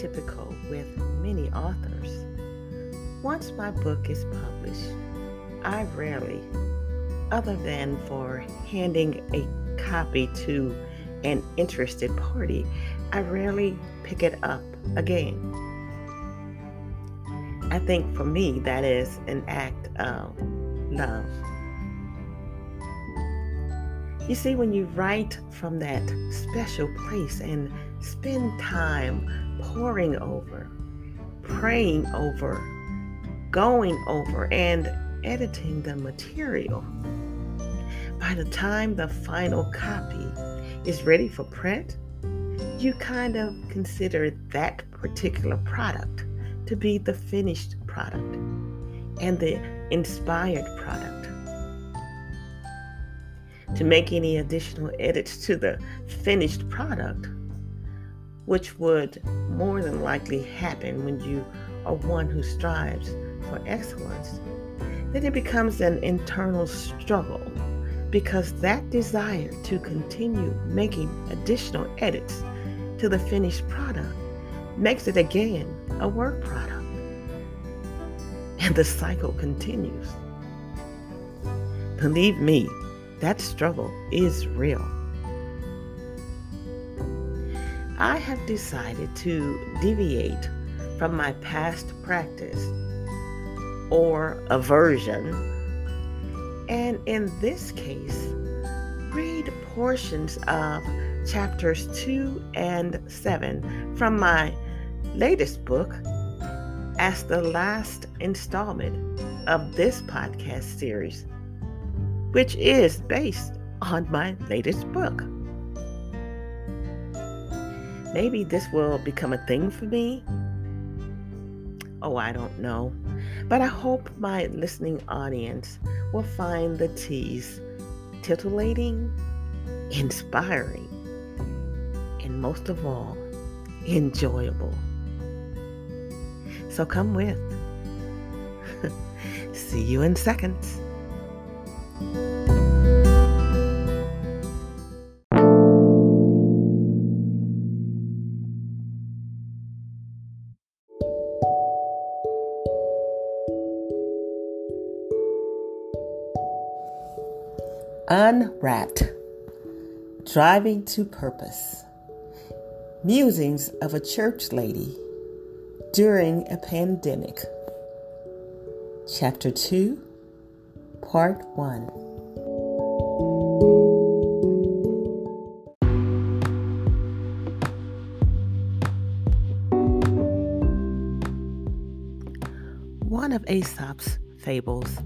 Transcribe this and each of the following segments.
typical with many authors, once my book is published, I rarely, other than for handing a copy to an interested party, I rarely pick it up again. I think for me, that is an act of love. You see, when you write from that special place and spend time poring over, praying over, going over, and editing the material, by the time the final copy is ready for print, you kind of consider that particular product to be the finished product and the inspired product. To make any additional edits to the finished product, which would more than likely happen when you are one who strives for excellence, then it becomes an internal struggle because that desire to continue making additional edits to the finished product makes it again a work product. And the cycle continues. Believe me, that struggle is real. I have decided to deviate from my past practice or aversion and in this case, read portions of chapters 2 and 7 from my latest book as the last installment of this podcast series, which is based on my latest book. Maybe this will become a thing for me. Oh, I don't know. But I hope my listening audience will find the tease titillating, inspiring, and most of all, enjoyable. So come with. See you in seconds. Unwrapped. Driving to Purpose. Musings of a Church Lady During a Pandemic. Chapter 2, Part 1. One of Aesop's fables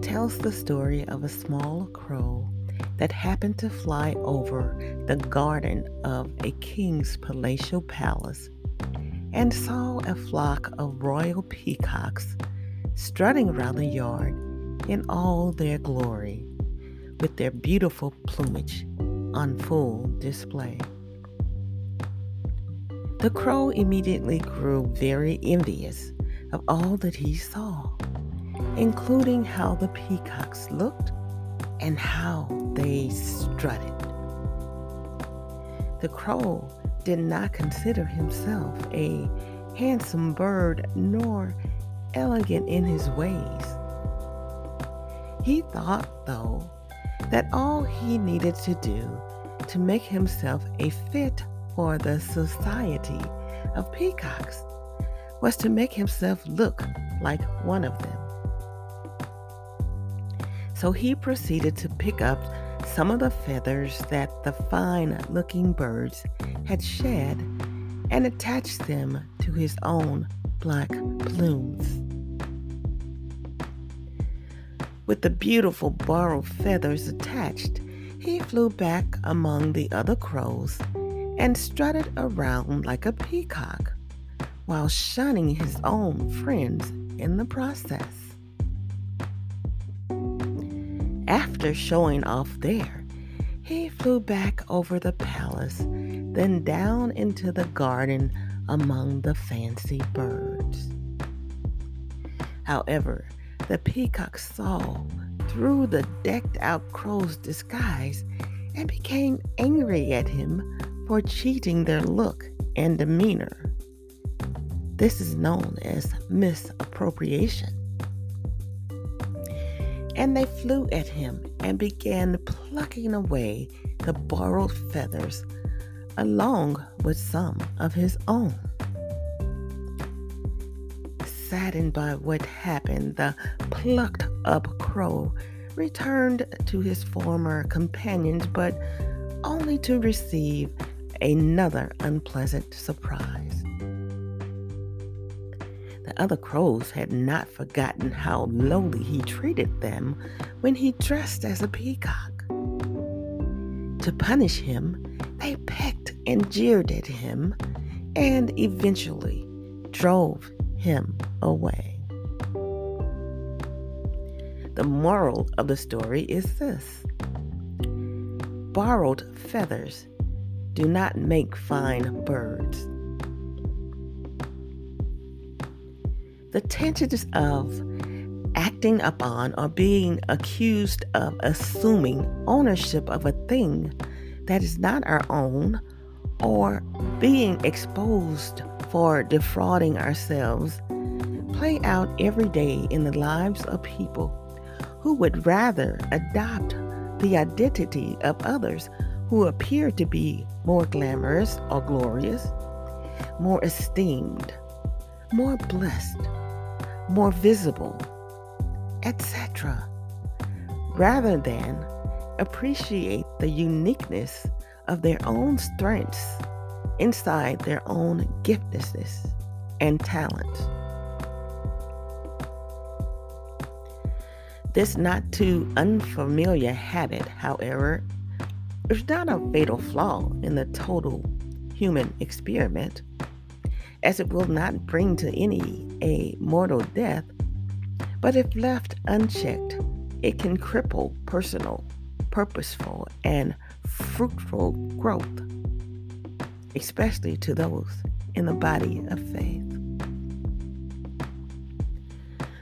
tells the story of a small crow that happened to fly over the garden of a king's palatial palace and saw a flock of royal peacocks strutting around the yard in all their glory, with their beautiful plumage on full display. The crow immediately grew very envious of all that he saw including how the peacocks looked and how they strutted. The crow did not consider himself a handsome bird nor elegant in his ways. He thought, though, that all he needed to do to make himself a fit for the society of peacocks was to make himself look like one of them. So he proceeded to pick up some of the feathers that the fine looking birds had shed and attached them to his own black plumes. With the beautiful borrowed feathers attached, he flew back among the other crows and strutted around like a peacock while shunning his own friends in the process. After showing off there, he flew back over the palace, then down into the garden among the fancy birds. However, the peacock saw through the decked out crow's disguise and became angry at him for cheating their look and demeanor. This is known as misappropriation. And they flew at him and began plucking away the borrowed feathers along with some of his own. Saddened by what happened, the plucked up crow returned to his former companions, but only to receive another unpleasant surprise. The other crows had not forgotten how lowly he treated them when he dressed as a peacock. To punish him, they pecked and jeered at him and eventually drove him away. The moral of the story is this borrowed feathers do not make fine birds. The tensions of acting upon or being accused of assuming ownership of a thing that is not our own or being exposed for defrauding ourselves play out every day in the lives of people who would rather adopt the identity of others who appear to be more glamorous or glorious, more esteemed, more blessed, more visible, etc., rather than appreciate the uniqueness of their own strengths inside their own giftedness and talent. This not too unfamiliar habit, however, is not a fatal flaw in the total human experiment, as it will not bring to any a mortal death, but if left unchecked, it can cripple personal, purposeful, and fruitful growth, especially to those in the body of faith.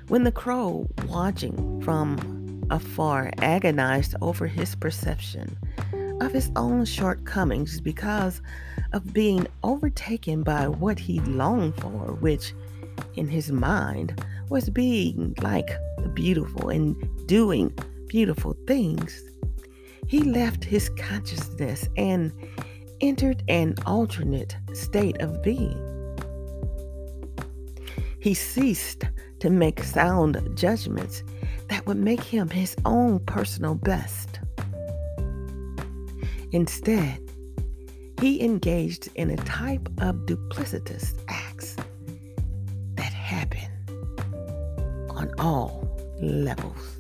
When the crow, watching from afar, agonized over his perception of his own shortcomings because of being overtaken by what he longed for, which in his mind was being like the beautiful and doing beautiful things, he left his consciousness and entered an alternate state of being. He ceased to make sound judgments that would make him his own personal best. Instead, he engaged in a type of duplicitous acts that happen on all levels.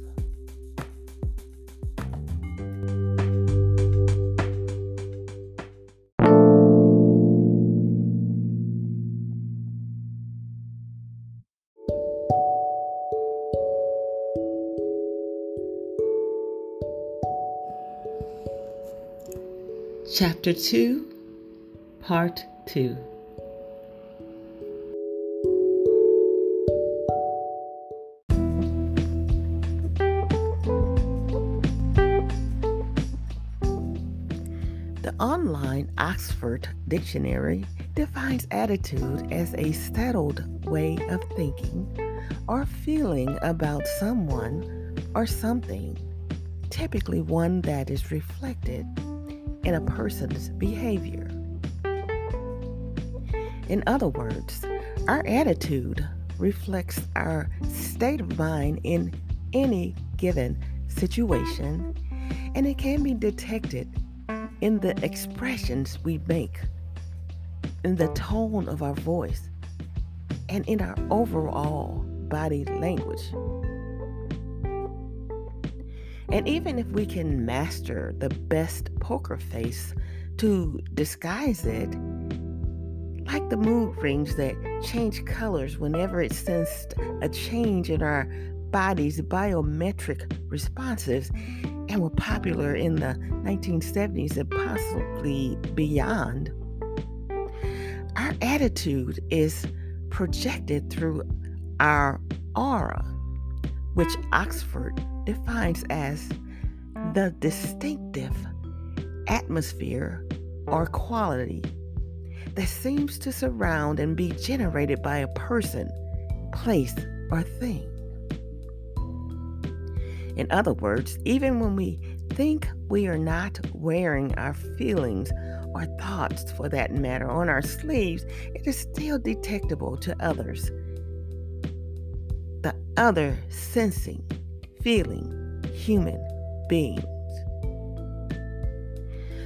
Chapter 2, Part 2. The online Oxford Dictionary defines attitude as a settled way of thinking or feeling about someone or something, typically one that is reflected in a person's behavior. In other words, our attitude reflects our state of mind in any given situation, and it can be detected in the expressions we make, in the tone of our voice, and in our overall body language. And even if we can master the best poker face to disguise it, like the mood rings that change colors whenever it sensed a change in our body's biometric responses and were popular in the 1970s and possibly beyond. Our attitude is projected through our aura, which Oxford defines as the distinctive atmosphere or quality that seems to surround and be generated by a person, place, or thing. In other words, even when we think we are not wearing our feelings or thoughts, for that matter, on our sleeves, it is still detectable to others. The other sensing, feeling human beings.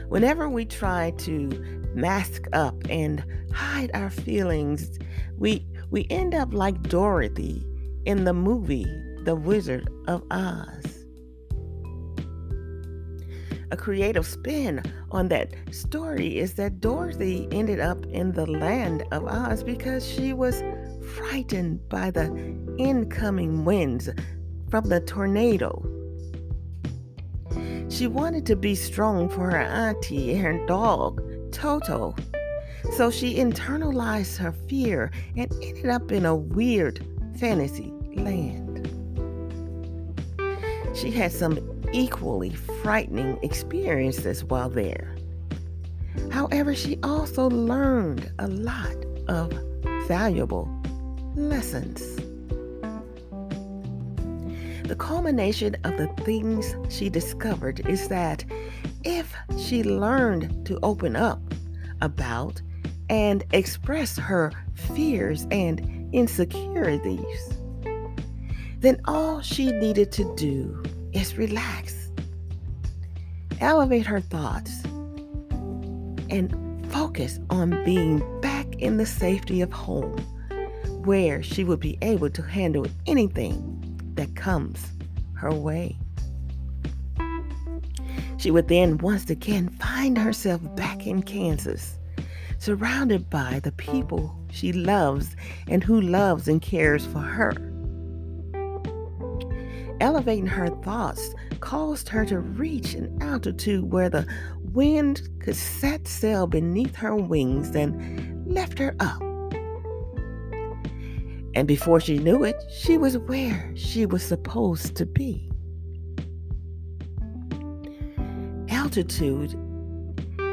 Whenever we try to mask up and hide our feelings, we we end up like Dorothy in the movie The Wizard of Oz a creative spin on that story is that Dorothy ended up in the land of Oz because she was frightened by the incoming winds from the tornado. She wanted to be strong for her auntie and her dog, Toto. So she internalized her fear and ended up in a weird fantasy land. She had some equally frightening experiences while there. However, she also learned a lot of valuable lessons. The culmination of the things she discovered is that if she learned to open up about and express her fears and insecurities, then all she needed to do is relax, elevate her thoughts, and focus on being back in the safety of home where she would be able to handle anything that comes her way. She would then once again find herself back in Kansas, surrounded by the people she loves and who loves and cares for her. Elevating her thoughts caused her to reach an altitude where the wind could set sail beneath her wings and lift her up. And before she knew it, she was where she was supposed to be. Altitude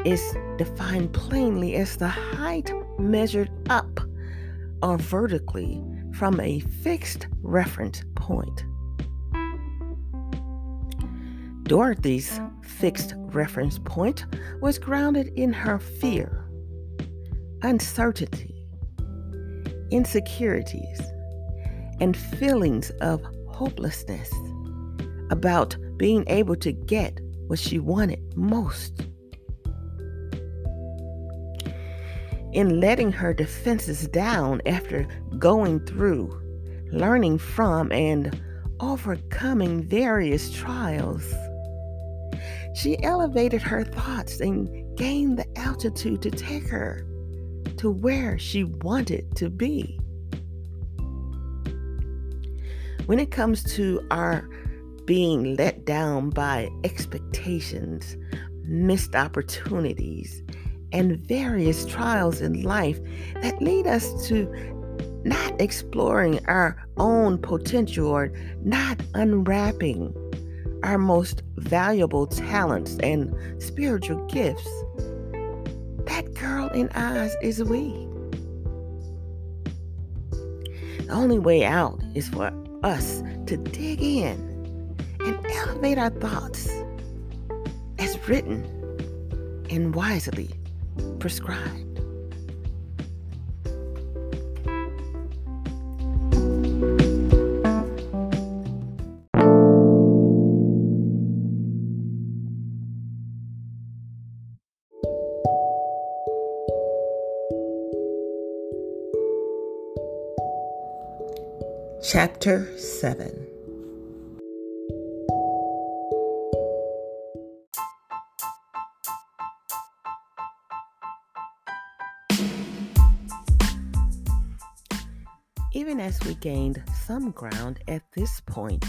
is defined plainly as the height measured up or vertically from a fixed reference point. Dorothy's fixed reference point was grounded in her fear, uncertainty, insecurities, and feelings of hopelessness about being able to get what she wanted most. In letting her defenses down after going through, learning from, and overcoming various trials, she elevated her thoughts and gained the altitude to take her to where she wanted to be. When it comes to our being let down by expectations, missed opportunities, and various trials in life that lead us to not exploring our own potential or not unwrapping our most valuable talents and spiritual gifts, in Oz is we. The only way out is for us to dig in and elevate our thoughts as written and wisely prescribed. Chapter 7 Even as we gained some ground at this point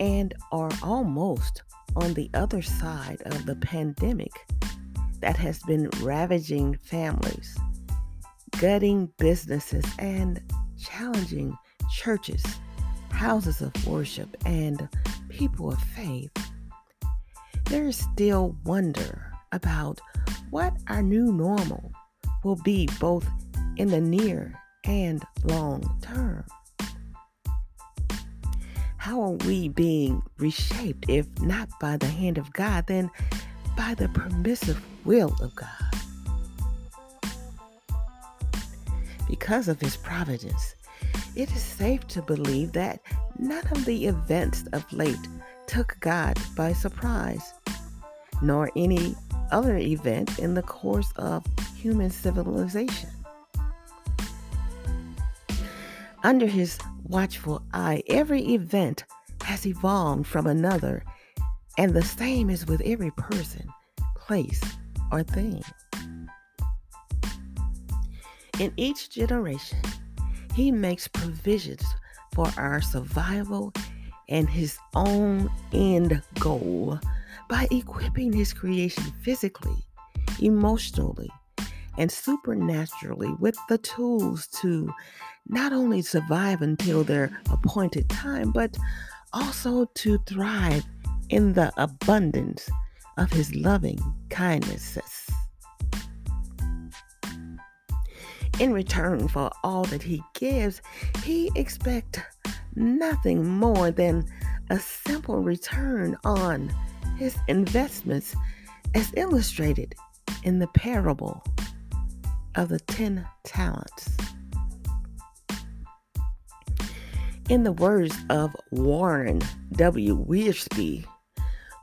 and are almost on the other side of the pandemic that has been ravaging families, gutting businesses, and challenging churches, houses of worship, and people of faith, there is still wonder about what our new normal will be both in the near and long term. How are we being reshaped if not by the hand of God, then by the permissive will of God? Because of his providence, it is safe to believe that none of the events of late took God by surprise, nor any other event in the course of human civilization. Under his watchful eye, every event has evolved from another, and the same is with every person, place, or thing. In each generation, he makes provisions for our survival and his own end goal by equipping his creation physically, emotionally, and supernaturally with the tools to not only survive until their appointed time, but also to thrive in the abundance of his loving kindnesses. In return for all that he gives, he expects nothing more than a simple return on his investments as illustrated in the parable of the 10 talents. In the words of Warren W. Wiersbe,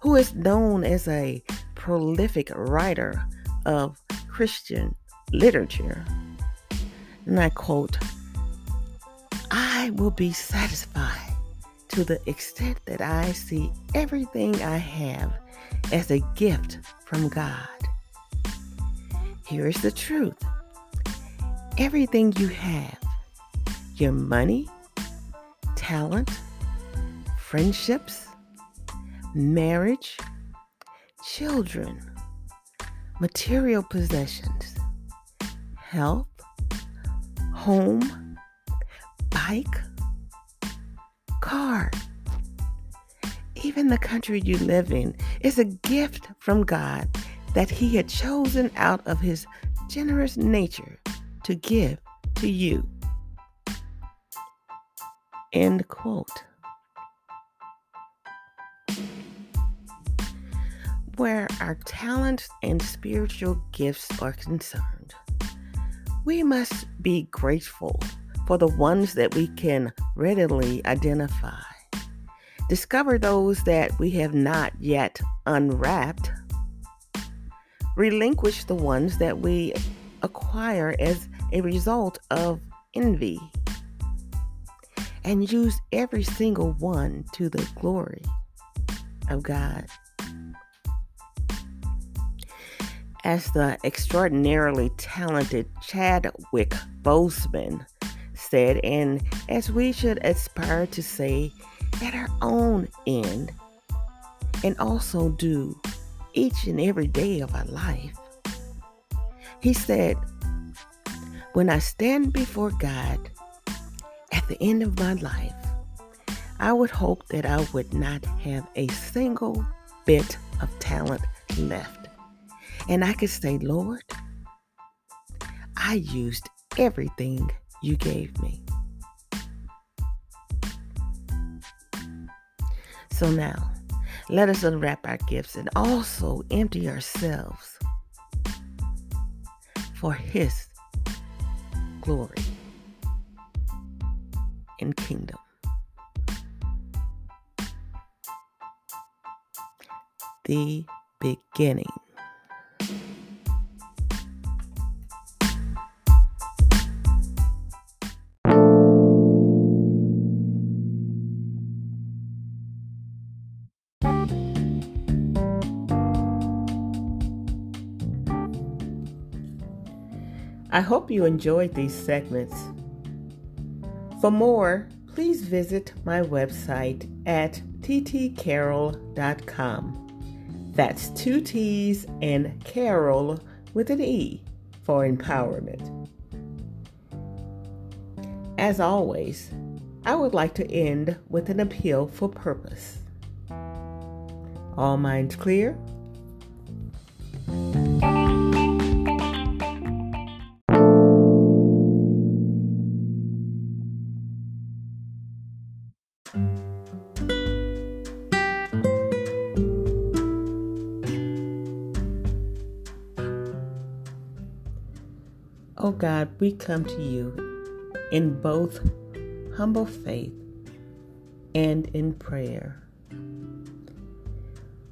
who is known as a prolific writer of Christian literature, and I quote, I will be satisfied to the extent that I see everything I have as a gift from God. Here is the truth everything you have, your money, talent, friendships, marriage, children, material possessions, health, home, bike, car, even the country you live in is a gift from God that He had chosen out of His generous nature to give to you. End quote. Where our talents and spiritual gifts are concerned, we must be grateful for the ones that we can readily identify. Discover those that we have not yet unwrapped. Relinquish the ones that we acquire as a result of envy. And use every single one to the glory of God. As the extraordinarily talented Chadwick Boseman said, and as we should aspire to say at our own end, and also do each and every day of our life. He said, When I stand before God at the end of my life, I would hope that I would not have a single bit of talent left and I could say, Lord, I used everything you gave me. So now, let us unwrap our gifts and also empty ourselves for His glory and kingdom. The beginning. I hope you enjoyed these segments. For more, please visit my website at ttcarole.com. That's two T's and Carol with an E for empowerment. As always, I would like to end with an appeal for purpose. All minds clear? God, we come to you in both humble faith and in prayer.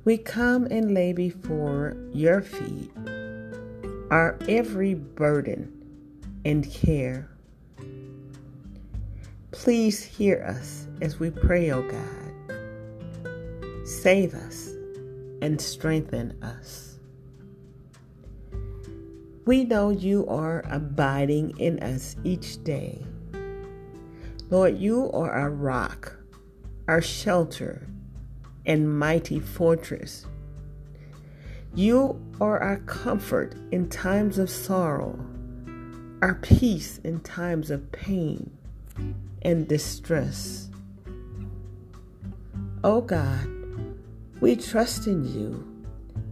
We come and lay before your feet our every burden and care. Please hear us as we pray, O oh God. Save us and strengthen us. We know you are abiding in us each day. Lord, you are our rock, our shelter, and mighty fortress. You are our comfort in times of sorrow, our peace in times of pain and distress. Oh God, we trust in you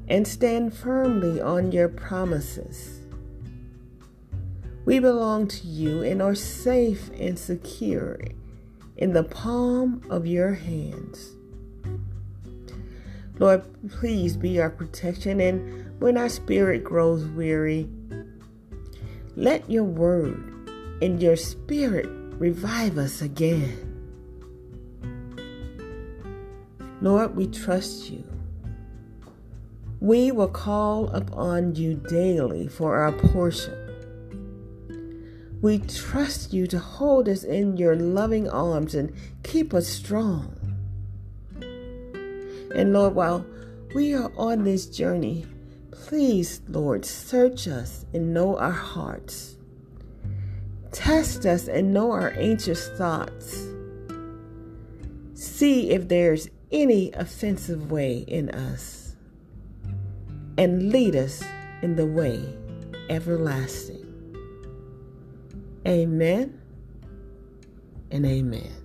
and stand firmly on your promises. We belong to you and are safe and secure in the palm of your hands. Lord, please be our protection. And when our spirit grows weary, let your word and your spirit revive us again. Lord, we trust you. We will call upon you daily for our portion. We trust you to hold us in your loving arms and keep us strong. And Lord, while we are on this journey, please, Lord, search us and know our hearts. Test us and know our anxious thoughts. See if there's any offensive way in us. And lead us in the way everlasting. Amen and amen.